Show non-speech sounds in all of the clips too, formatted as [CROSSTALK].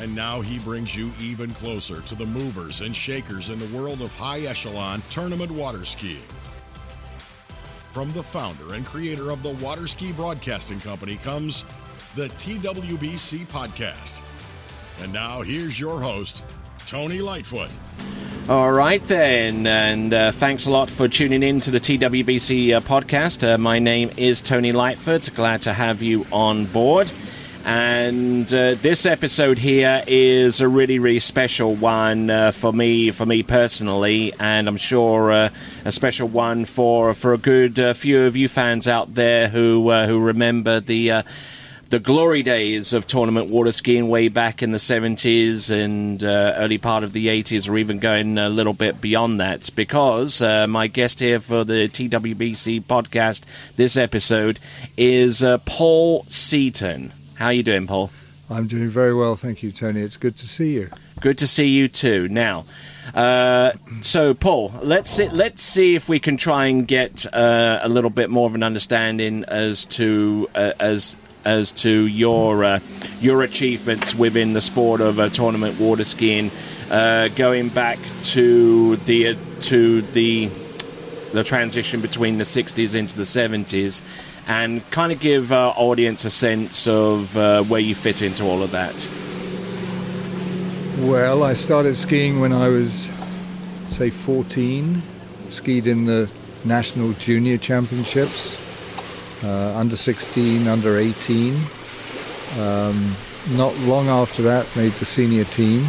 And now he brings you even closer to the movers and shakers in the world of high echelon tournament water skiing. From the founder and creator of the Water Ski Broadcasting Company comes the TWBC Podcast. And now here's your host, Tony Lightfoot. All right, then, and uh, thanks a lot for tuning in to the TWBC uh, podcast. Uh, my name is Tony Lightfoot. Glad to have you on board. And uh, this episode here is a really, really special one uh, for me, for me personally, and I'm sure uh, a special one for for a good uh, few of you fans out there who uh, who remember the uh, the glory days of tournament water skiing way back in the 70s and uh, early part of the 80s, or even going a little bit beyond that. Because uh, my guest here for the TWBC podcast this episode is uh, Paul Seaton. How are you doing, Paul? I'm doing very well, thank you, Tony. It's good to see you. Good to see you too. Now, uh, so Paul, let's see, let's see if we can try and get uh, a little bit more of an understanding as to uh, as as to your uh, your achievements within the sport of uh, tournament water skiing, uh, going back to the to the the transition between the 60s into the 70s and kind of give our audience a sense of uh, where you fit into all of that. Well, I started skiing when I was, say, 14. Skied in the National Junior Championships, uh, under 16, under 18. Um, not long after that, made the senior team.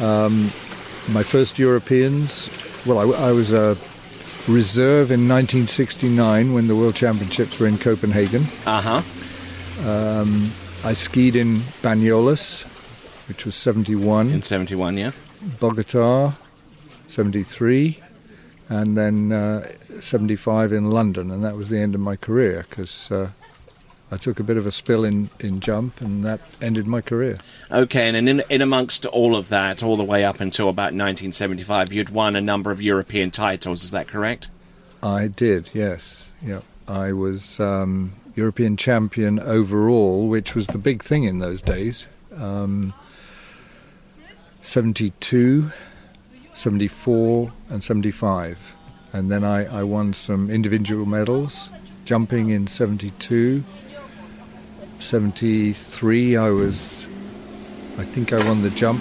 Um, my first Europeans, well, I, I was a reserve in 1969 when the World Championships were in Copenhagen. Uh huh. Um, I skied in Banyoles, which was 71. In 71, yeah. Bogota, 73, and then uh, 75 in London, and that was the end of my career because uh, I took a bit of a spill in, in jump, and that ended my career. Okay, and in, in amongst all of that, all the way up until about 1975, you'd won a number of European titles, is that correct? I did, yes. Yep. I was um, European champion overall, which was the big thing in those days. Um, 72, 74, and 75. And then I, I won some individual medals, jumping in 72. 73, I was, I think I won the jump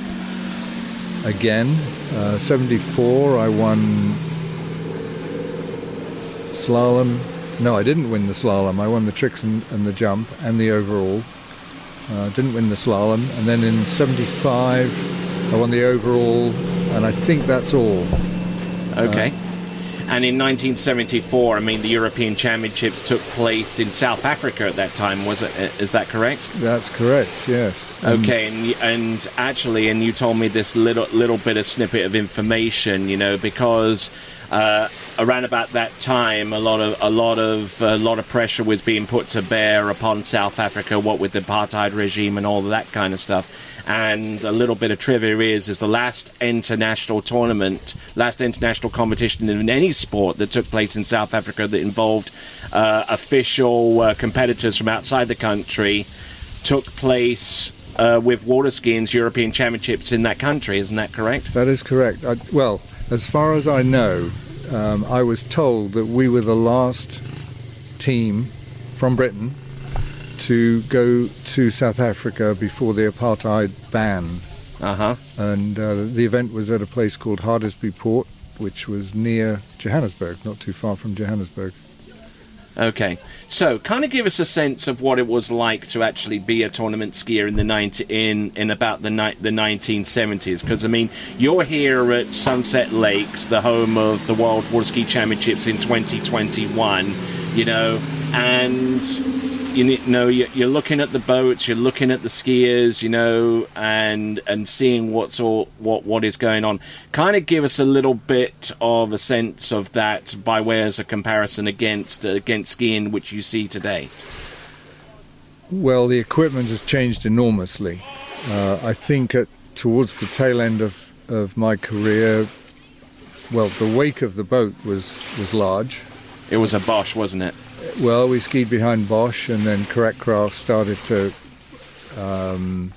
again. Uh, 74, I won slalom. No, I didn't win the slalom. I won the tricks and, and the jump and the overall. Uh, didn't win the slalom. And then in 75, I won the overall, and I think that's all. Okay. And in 1974, I mean, the European Championships took place in South Africa at that time, was it? uh, that correct? That's correct, yes. Um, Okay, and, and actually, and you told me this little little bit of snippet of information, you know, because uh, around about that time, a lot of a lot of a lot of pressure was being put to bear upon South Africa, what with the apartheid regime and all of that kind of stuff. And a little bit of trivia is is the last international tournament, last international competition in any sport that took place in South Africa that involved uh, official uh, competitors from outside the country took place uh, with water skiing's European Championships in that country. Isn't that correct? That is correct. I, well, as far as I know, um, I was told that we were the last team from Britain to go to South Africa before the apartheid ban. Uh huh. And uh, the event was at a place called Hartbeespoort, which was near Johannesburg, not too far from Johannesburg. Okay. So, kind of give us a sense of what it was like to actually be a tournament skier in the 90, in in about the ni- the 1970s. Because I mean, you're here at Sunset Lakes, the home of the World Water Ski Championships in 2021. You know, and you know you- you're looking at the boats, you're looking at the skiers, you know, and and seeing what's all what what is going on. Kind of give us a little bit of a sense of that by way as a comparison against against skiing, which you see today. Well, the equipment has changed enormously. Uh, I think at, towards the tail end of, of my career, well, the wake of the boat was, was large. It was a Boesch, wasn't it? Well, we skied behind Boesch, and then Correct Craft started to um,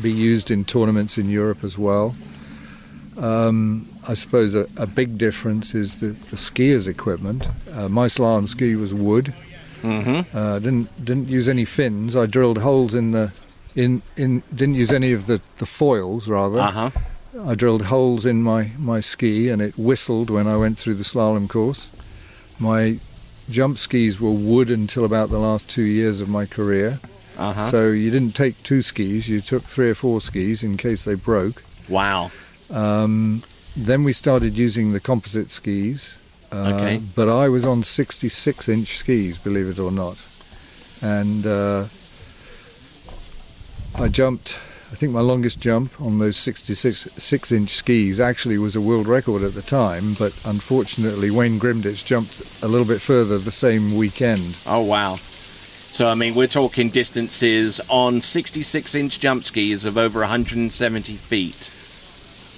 be used in tournaments in Europe as well. Um, I suppose a, a, big difference is the, the skiers' equipment. Uh, my slalom ski was wood. Mm-hmm. Uh, didn't didn't use any fins. I drilled holes in the in in didn't use any of the, the foils rather. Uh huh. I drilled holes in my, my ski and it whistled when I went through the slalom course. My jump skis were wood until about the last two years of my career. Uh-huh. So you didn't take two skis, you took three or four skis in case they broke. Wow. Um, then we started using the composite skis. Uh, Okay. But I was on 66 inch skis, believe it or not. And uh, I jumped, think my longest jump on those 66 six inch skis actually was a world record at the time, but unfortunately Wayne Grimditch jumped a little bit further the same weekend. Oh wow. So I mean, we're talking distances on 66 inch jump skis of over 170 feet.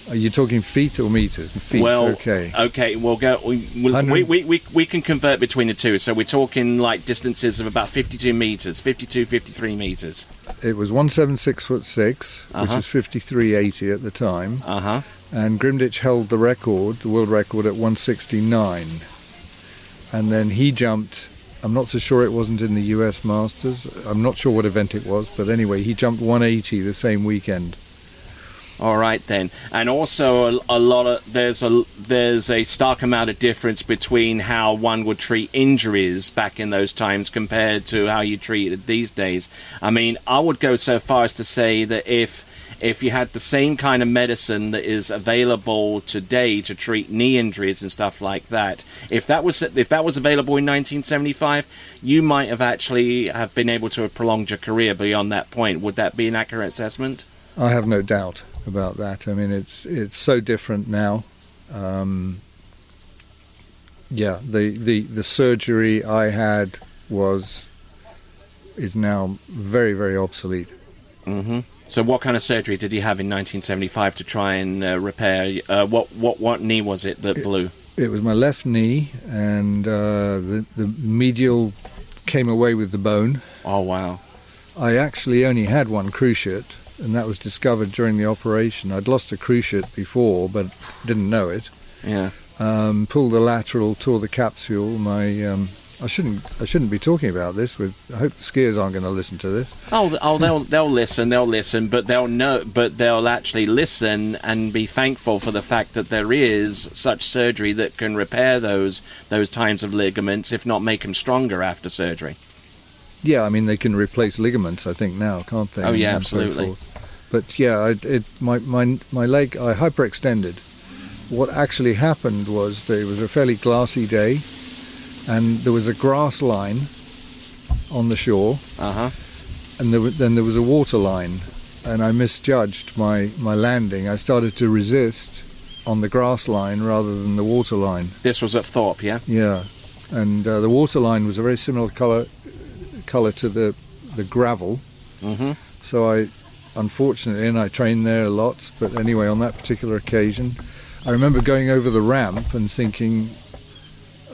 Are you talking feet or meters? Feet, well, okay. Okay, we'll go. We, we'll, we, we, we, we can convert between the two. So we're talking like distances of about 52 meters, 52, 53 meters. It was 176 foot 6, which Uh-huh. is 53.80 at the time. Uh huh. and Grimditch held the record, the world record, at 169. And then he jumped. I'm not so sure it wasn't in the U.S. Masters. I'm not sure what event it was, but anyway, he jumped 180 the same weekend. All right then, and also a, a lot of there's a there's a stark amount of difference between how one would treat injuries back in those times compared to how you treat it these days. I mean, I would go so far as to say that if if you had the same kind of medicine that is available today to treat knee injuries and stuff like that, if that was if that was available in 1975, you might have actually have been able to have prolonged your career beyond that point. Would that be an accurate assessment? I have no doubt about that. I mean, it's it's so different now. Um, yeah, the, the, the surgery I had was is now very very obsolete. hmm So, what kind of surgery did he have in 1975 to try and uh, repair? Uh, what what what knee was it that blew? It was my left knee, and uh, the the medial came away with the bone. Oh wow! I actually only had one cruciate, and that was discovered during the operation. I'd lost a cruciate before, but didn't know it. Yeah. Um, pulled the lateral, tore the capsule. My um, I shouldn't I shouldn't be talking about this. With I hope the skiers aren't going to listen to this. Oh, oh, they'll they'll listen, they'll listen, but they'll know, but they'll actually listen and be thankful for the fact that there is such surgery that can repair those those times of ligaments, if not make them stronger after surgery. Yeah, I mean they can replace ligaments. I think now, can't they? Oh, yeah, And so absolutely. forth. But yeah, I, it my my my leg I hyperextended. What actually happened was that it was a fairly glassy day, and there was a grass line on the shore, Uh huh. and there, then there was a water line, and I misjudged my my landing. I started to resist on the grass line rather than the water line. This was at Thorpe, yeah. Yeah, and uh, the water line was a very similar color color to the the gravel. Mm-hmm. So I, unfortunately, and I trained there a lot. But anyway, on that particular occasion, I remember going over the ramp and thinking,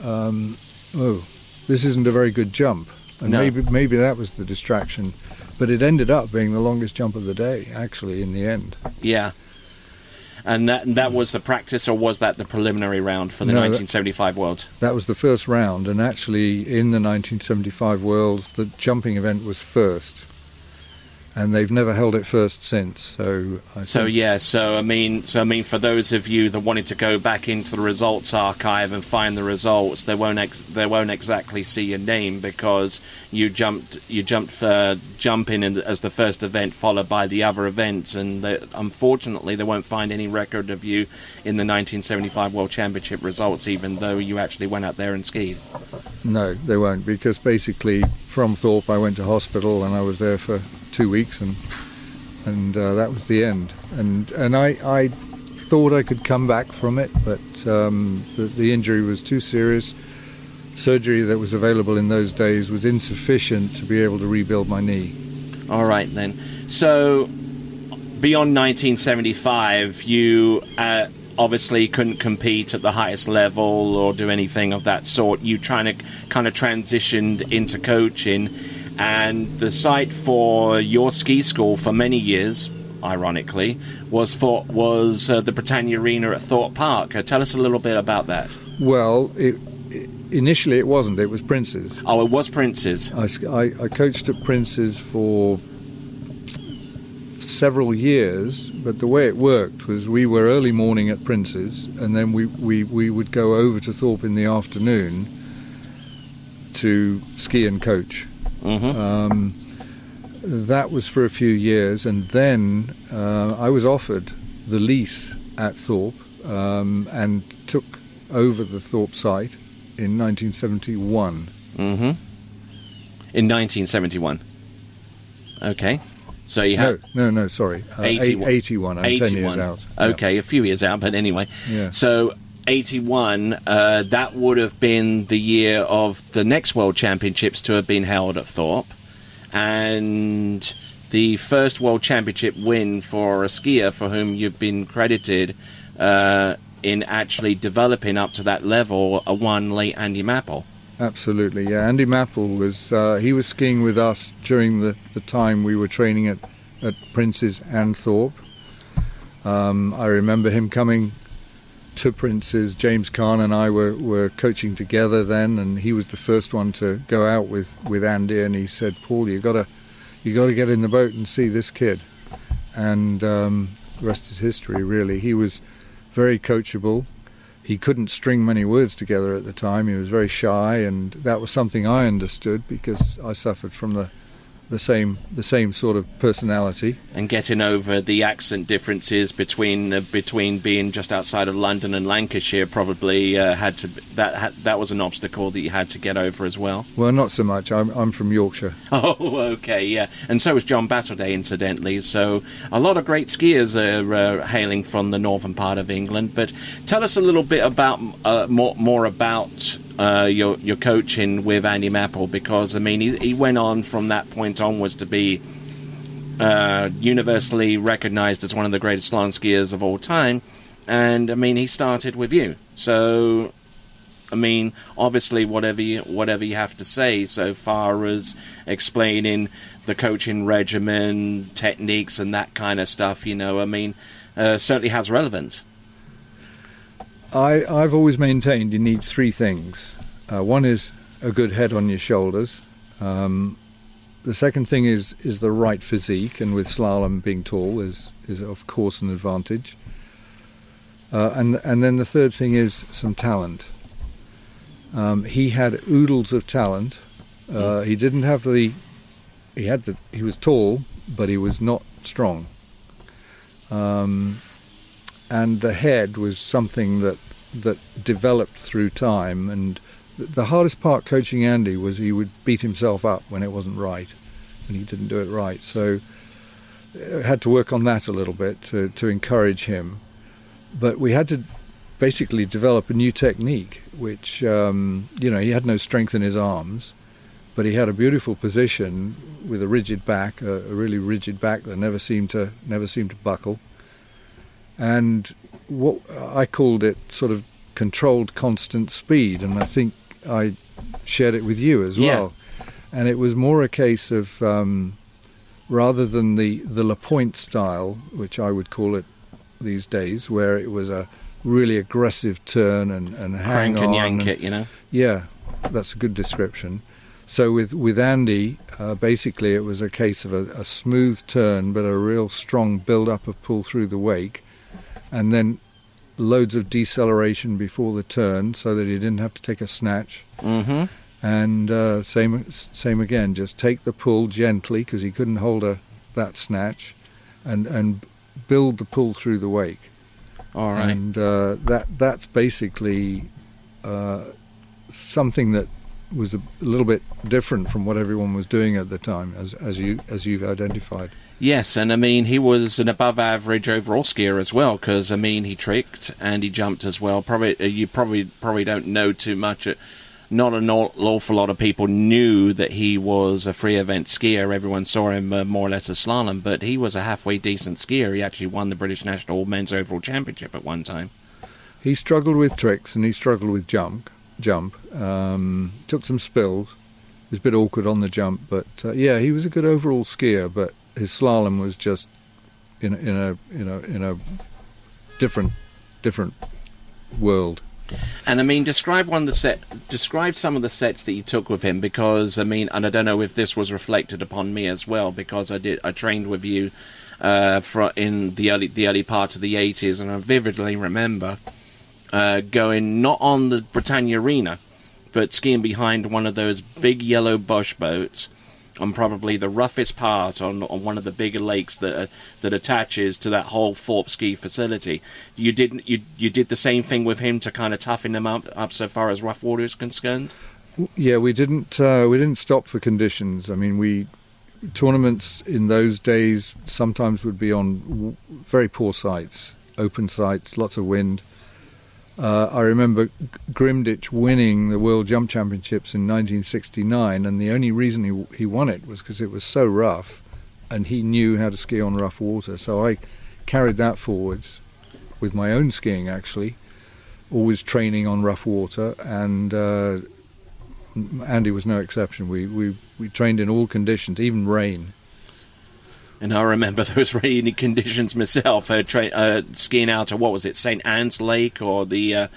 um, "Oh, this isn't a very good jump." And No. maybe maybe that was the distraction. But it ended up being the longest jump of the day, actually, in the end. Yeah. And that that was the practice, or was that the preliminary round for the No, that- 1975 World? That was the first round, and actually, in the 1975 Worlds, the jumping event was first. And they've never held it first since. So, I So yeah, so I mean, so I mean, for those of you that wanted to go back into the results archive and find the results, they won't ex- they won't exactly see your name because you jumped you jumped uh, jump in as the first event followed by the other events, and they, unfortunately, they won't find any record of you in the 1975 World Championship results, even though you actually went out there and skied. no, they won't because basically from Thorpe I went to hospital and I was there for two weeks and and uh, that was the end. And and I, I thought I could come back from it, but um, the, the injury was too serious. Surgery that was available in those days was insufficient to be able to rebuild my knee. All right then. So beyond 1975, you uh, obviously couldn't compete at the highest level or do anything of that sort. You trying to kind of transitioned into coaching, and the site for your ski school for many years. Ironically, was for was uh, the Britannia Arena at Thorpe Park. Uh, tell us a little bit about that. Well, it, i initially it wasn't. It was Prince's. Oh, it was Prince's. I coached at Prince's for several years, but the way it worked was we were early morning at Prince's, and then we, we, we would go over to Thorpe in the afternoon to ski and coach. Hmm Um, that was for a few years, and then uh, I was offered the lease at Thorpe um, and took over the Thorpe site in 1971. hmm In 1971. Okay. So you No, had no, no, sorry. Uh, eight- 81. 81. I'm 10 years out. Okay, a few years out, but anyway. Yeah. So 81, uh, that would have been the year of the next World Championships to have been held at Thorpe. And the first World Championship win for a skier for whom you've been credited uh, in actually developing up to that level, a one late Andy Mapple. Absolutely, yeah. Andy Mapple was uh, he was skiing with us during the, the time we were training at, at Prince's and Thorpe. Um, I remember him coming to Prince's. James Kahn and I were, were coaching together then, and he was the first one to go out with, with Andy. And he said, "Paul, you gotta you gotta get in the boat and see this kid." And um, the rest is history, really. He was very coachable he couldn't string many words together at the time. He was very shy, and that was something I understood because I suffered from the the same the same sort of personality. and getting over the accent differences between uh, between being just outside of London and Lancashire probably uh, had to that had, that was an obstacle that you had to get over as well. Well, not so much. I'm, I'm from Yorkshire. [LAUGHS] Oh, okay, yeah, and so was John Battleday, incidentally. So a lot of great skiers are uh, hailing from the northern part of England. But tell us a little bit about uh, more more about. Uh, your your coaching with Andy Mapple because I mean he, he went on from that point onwards to be uh, universally recognized as one of the greatest slalom skiers of all time. And I mean, he started with you, so I mean, obviously, whatever you, whatever you have to say so far as explaining the coaching regimen, techniques, and that kind of stuff, you know, I mean, uh, certainly has relevance. I, I've always maintained you need three things. Uh, one is a good head on your shoulders. Um, the second thing is is the right physique, and with slalom being tall is is of course an advantage. Uh, and and then the third thing is some talent. Um, he had oodles of talent. Uh, he didn't have the. He had the. He was tall, but he was not strong. Um, and the head was something that that developed through time. And the hardest part coaching Andy was he would beat himself up when it wasn't right, when he didn't do it right. So I had to work on that a little bit to to encourage him. But we had to basically develop a new technique, which um, you know he had no strength in his arms, but he had a beautiful position with a rigid back, a, a really rigid back that never seemed to never seemed to buckle and what I called it sort of controlled constant speed, and I think I shared it with you as Yeah. well. And it was more a case of um, rather than the the LaPoint style, which I would call it these days, where it was a really aggressive turn and, and hang Crank and on yank and- it, you know. yeah, that's a good description. So with with Andy, uh, basically it was a case of a, a smooth turn, but a real strong build up of pull through the wake, and then loads of deceleration before the turn, so that he didn't have to take a snatch. Mm-hmm. And uh, same same again, just take the pull gently because he couldn't hold a that snatch, and and build the pull through the wake. All right. And uh, that that's basically uh, something that was a little bit different from what everyone was doing at the time, as as you as you've identified. Yes, and I mean he was an above-average overall skier as well, because I mean he tricked and he jumped as well. Probably uh, you probably probably don't know too much. Uh, Not an awful lot of people knew that he was a free event skier. Everyone saw him uh, more or less as slalom, but he was a halfway decent skier. He actually won the British National Men's Overall Championship at one time. He struggled with tricks and he struggled with jump. Jump um, took some spills. It was a bit awkward on the jump, but uh, yeah, he was a good overall skier. But his slalom was just in in a in a in a different different world. And I mean, describe one of the set. Describe some of the sets that you took with him, because I mean, and I don't know if this was reflected upon me as well, because I did. I trained with you uh, for in the early the early part of the eighties, and I vividly remember uh, going not on the Britannia Arena, but skiing behind one of those big yellow Boesch boats on probably the roughest part on, on one of the bigger lakes that that attaches to that whole Thorpe ski facility. You didn't you you did the same thing with him to kind of toughen him up up so far as rough water is concerned. Yeah, we didn't uh, we didn't stop for conditions. I mean, we tournaments in those days sometimes would be on very poor sites, open sites, lots of wind. Uh, I remember Grimditch winning the World Jump Championships in 1969, and the only reason he, he won it was because it was so rough, and he knew how to ski on rough water. So I carried that forwards with my own skiing, actually, always training on rough water, and uh, Andy was no exception. We, we we trained in all conditions, even rain. And I remember [LAUGHS] those rainy conditions myself. Uh, tra- uh, skiing out to what was it, St Anne's Lake, or the uh,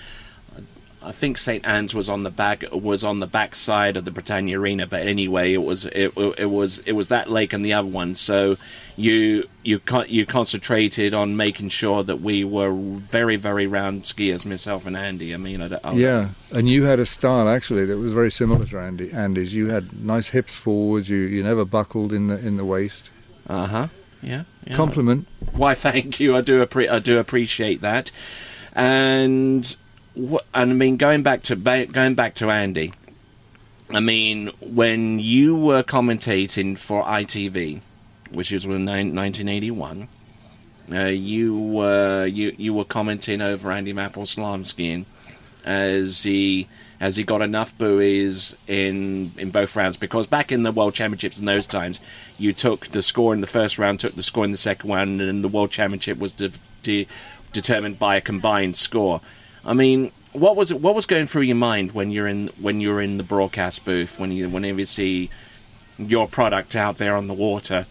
I think St Anne's was on the back was on the back side of the Britannia Arena. But anyway, it was it, it was it was that lake and the other one. So you you you concentrated on making sure that we were very very round skiers, myself and Andy. I mean, I, Yeah, and you had a style actually that was very similar to Andy. Andy's. You had nice hips forwards. You you never buckled in the in the waist. Uh huh, yeah, yeah. Compliment. Why, thank you. I do appre- I do appreciate that. And and I mean, going back to ba- going back to Andy. I mean, when you were commentating for ITV, which was in 1981, uh, you were you you were commenting over Andy Mapple's slalom skiing as he as he got enough buoys in in both rounds. Because back in the world championships in those times you took the score in the first round took the score in the second round and the world championship was de- de- determined by a combined score. I mean what was what was going through your mind when you're in when you're in the broadcast booth when you whenever you see your product out there on the water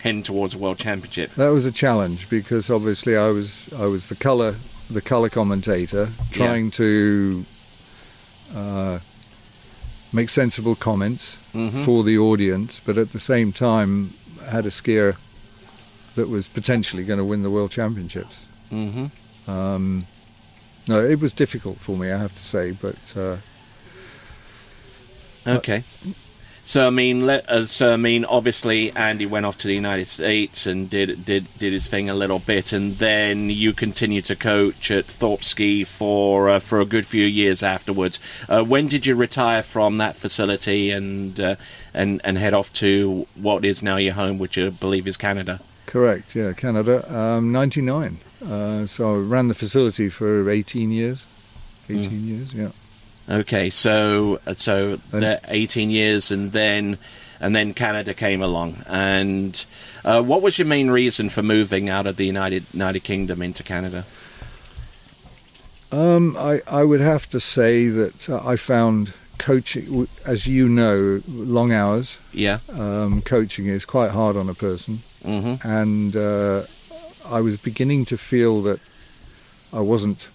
heading towards a world championship? That was a challenge because obviously I was I was the color the color commentator trying to uh, make sensible comments Mhm. for the audience, but at the same time had a skier that was potentially going to win the world championships. hmm Um, no, it was difficult for me, I have to say, but uh, Okay. So I mean, let, uh, so I mean, obviously, Andy went off to the United States and did did did his thing a little bit, and then you continued to coach at Thorpe Ski for uh, for a good few years afterwards. Uh, when did you retire from that facility and uh, and and head off to what is now your home, which I believe is Canada? correct, yeah, Canada, um, 99. Uh, so I ran the facility for 18 years. 18 years, yeah. Okay, so so And- the 18 years, and then and then Canada came along. And uh, what was your main reason for moving out of the United United Kingdom into Canada? Um, I, I would have to say that uh, I found coaching, as you know, long hours. Yeah. Um, coaching is quite hard on a person, hmm and uh, I was beginning to feel that I wasn't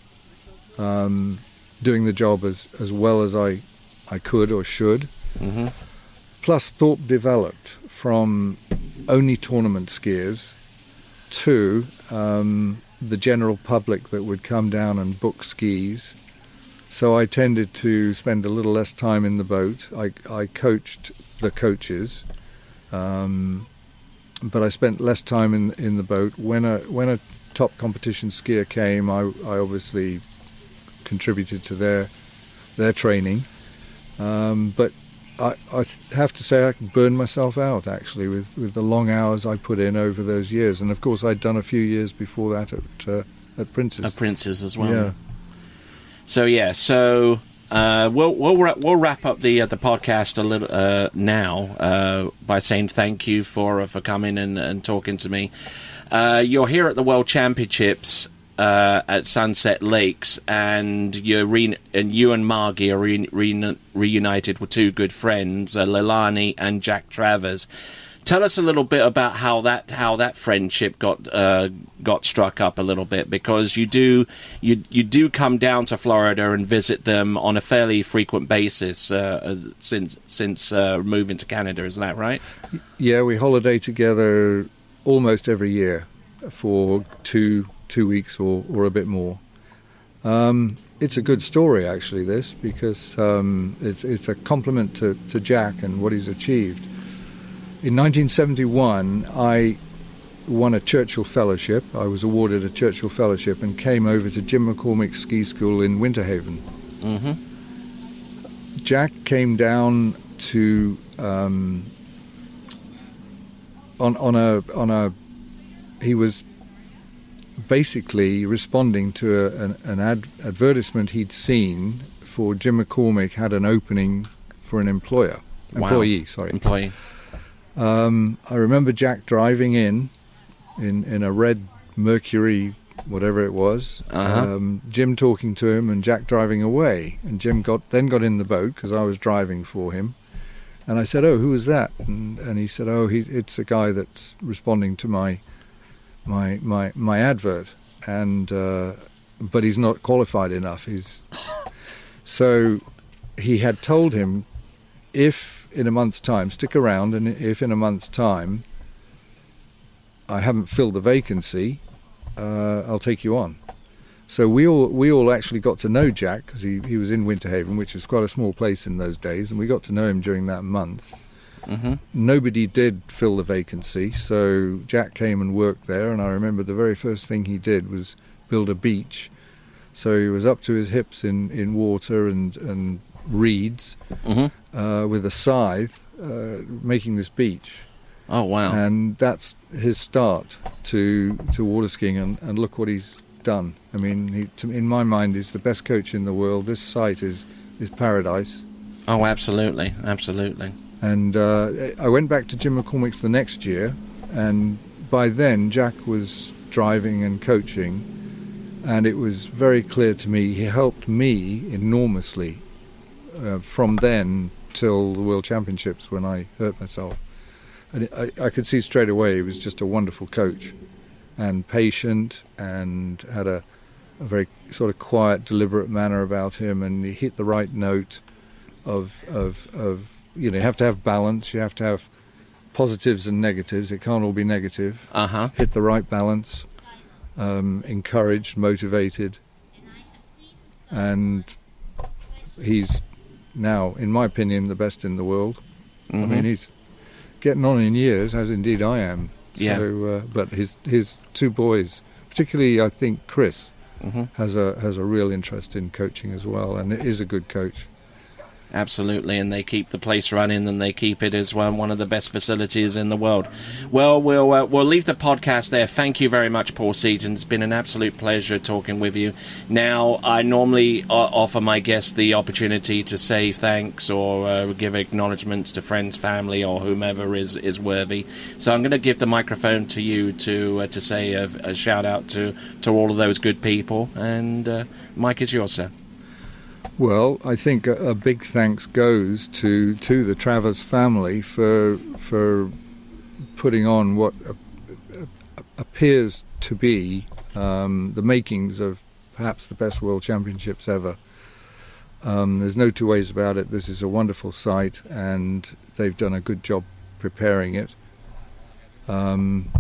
um, doing the job as, as well as I I could or should. hmm plus Thorpe developed from only tournament skiers to um, the general public that would come down and book skis. So I tended to spend a little less time in the boat. I, I coached the coaches, um, but I spent less time in in the boat. When a when a top competition skier came, I, I obviously contributed to their their training. Um, but I, I have to say I burned myself out actually with, with the long hours I put in over those years, and of course I'd done a few years before that at uh, at Prince's. At Prince's as well. Yeah. So yeah, so uh, we'll we'll wrap, we'll wrap up the uh, the podcast a little uh, now uh, by saying thank you for uh, for coming and, and talking to me. Uh, you're here at the World Championships uh, at Sunset Lakes, and you re- and you and Margie are re- re- reunited with two good friends, uh, Leilani and Jack Travers. Tell us a little bit about how that how that friendship got uh, got struck up a little bit because you do you you do come down to Florida and visit them on a fairly frequent basis uh, since since uh, moving to Canada, isn't that right? Yeah, we holiday together almost every year for two two weeks or, or a bit more. Um, it's a good story, actually, this, because um, it's, it's a compliment to, to Jack and what he's achieved. In 1971, I won a Churchill Fellowship. I was awarded a Churchill Fellowship and came over to Jim McCormick Ski School in Winterhaven. Mm-hmm. Jack came down to um, on on a on a he was basically responding to a, an, an ad, advertisement he'd seen for Jim McCormick had an opening for an employer Wow. employee. Sorry, Employee. um, I remember Jack driving in in in a red Mercury, whatever it was. Uh-huh. Um, Jim talking to him and Jack driving away. And Jim got then got in the boat because I was driving for him. And I said, "Oh, who was that?" And, and he said, "Oh, he, it's a guy that's responding to my my my my advert." And uh, but he's not qualified enough. He's so he had told him if in a month's time, stick around, and if in a month's time I haven't filled the vacancy, uh, I'll take you on. So we all we all actually got to know Jack because he, he was in Winterhaven, which was quite a small place in those days, and we got to know him during that month. Mm-hmm. Nobody did fill the vacancy, so Jack came and worked there, and I remember the very first thing he did was build a beach. So he was up to his hips in, in water and, and reeds Mm-hmm. uh, with a scythe, uh, making this beach, Oh wow. and that's his start to to water skiing. And, and look what he's done. I mean, he, to, in my mind, he's the best coach in the world. This site is is paradise. oh, absolutely, absolutely. And uh, I went back to Jim McCormick's the next year, and by then Jack was driving and coaching, and it was very clear to me he helped me enormously uh, from then till the World Championships when I hurt myself. And I, I could see straight away he was just a wonderful coach, and patient, and had a, a very sort of quiet, deliberate manner about him, and he hit the right note of of of you know you have to have balance you have to have positives and negatives it can't all be negative Uh huh. hit the right balance um, encouraged motivated and he's now in my opinion the best in the world i Mm-hmm. mean he's getting on in years as indeed i am Yeah. uh, but his his two boys particularly i think chris Mm-hmm. has a has a real interest in coaching as well and is a good coach Absolutely, and they keep the place running, and they keep it as well one of the best facilities in the world. Well, we'll uh, we'll leave the podcast there. Thank you very much, Paul Seaton. It's been an absolute pleasure talking with you. Now, I normally uh, offer my guests the opportunity to say thanks or uh, give acknowledgements to friends, family, or whomever is is worthy. So I'm going to give the microphone to you to uh, to say a, a shout out to to all of those good people. And uh, Mike is yours, sir. Well, I think a, a big thanks goes to to the Travers family for for putting on what a, a- appears to be um, the makings of perhaps the best World Championships ever. Um, there's no two ways about it. This is a wonderful site, and they've done a good job preparing it. Um,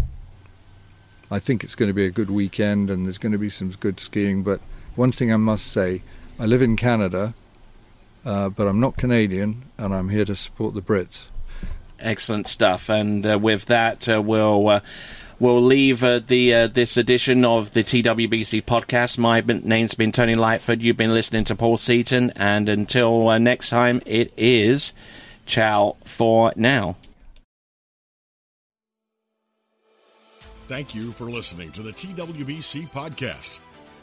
I think it's going to be a good weekend, and there's going to be some good skiing. But one thing I must say, I live in Canada, uh, but I'm not Canadian, and I'm here to support the Brits. Excellent stuff. And uh, with that, uh, we'll uh, we'll leave uh, the uh, this edition of the TWBC podcast. My name's been Tony Lightfoot. You've been listening to Paul Seaton, and until uh, next time, it is ciao for now. Thank you for listening to the TWBC podcast.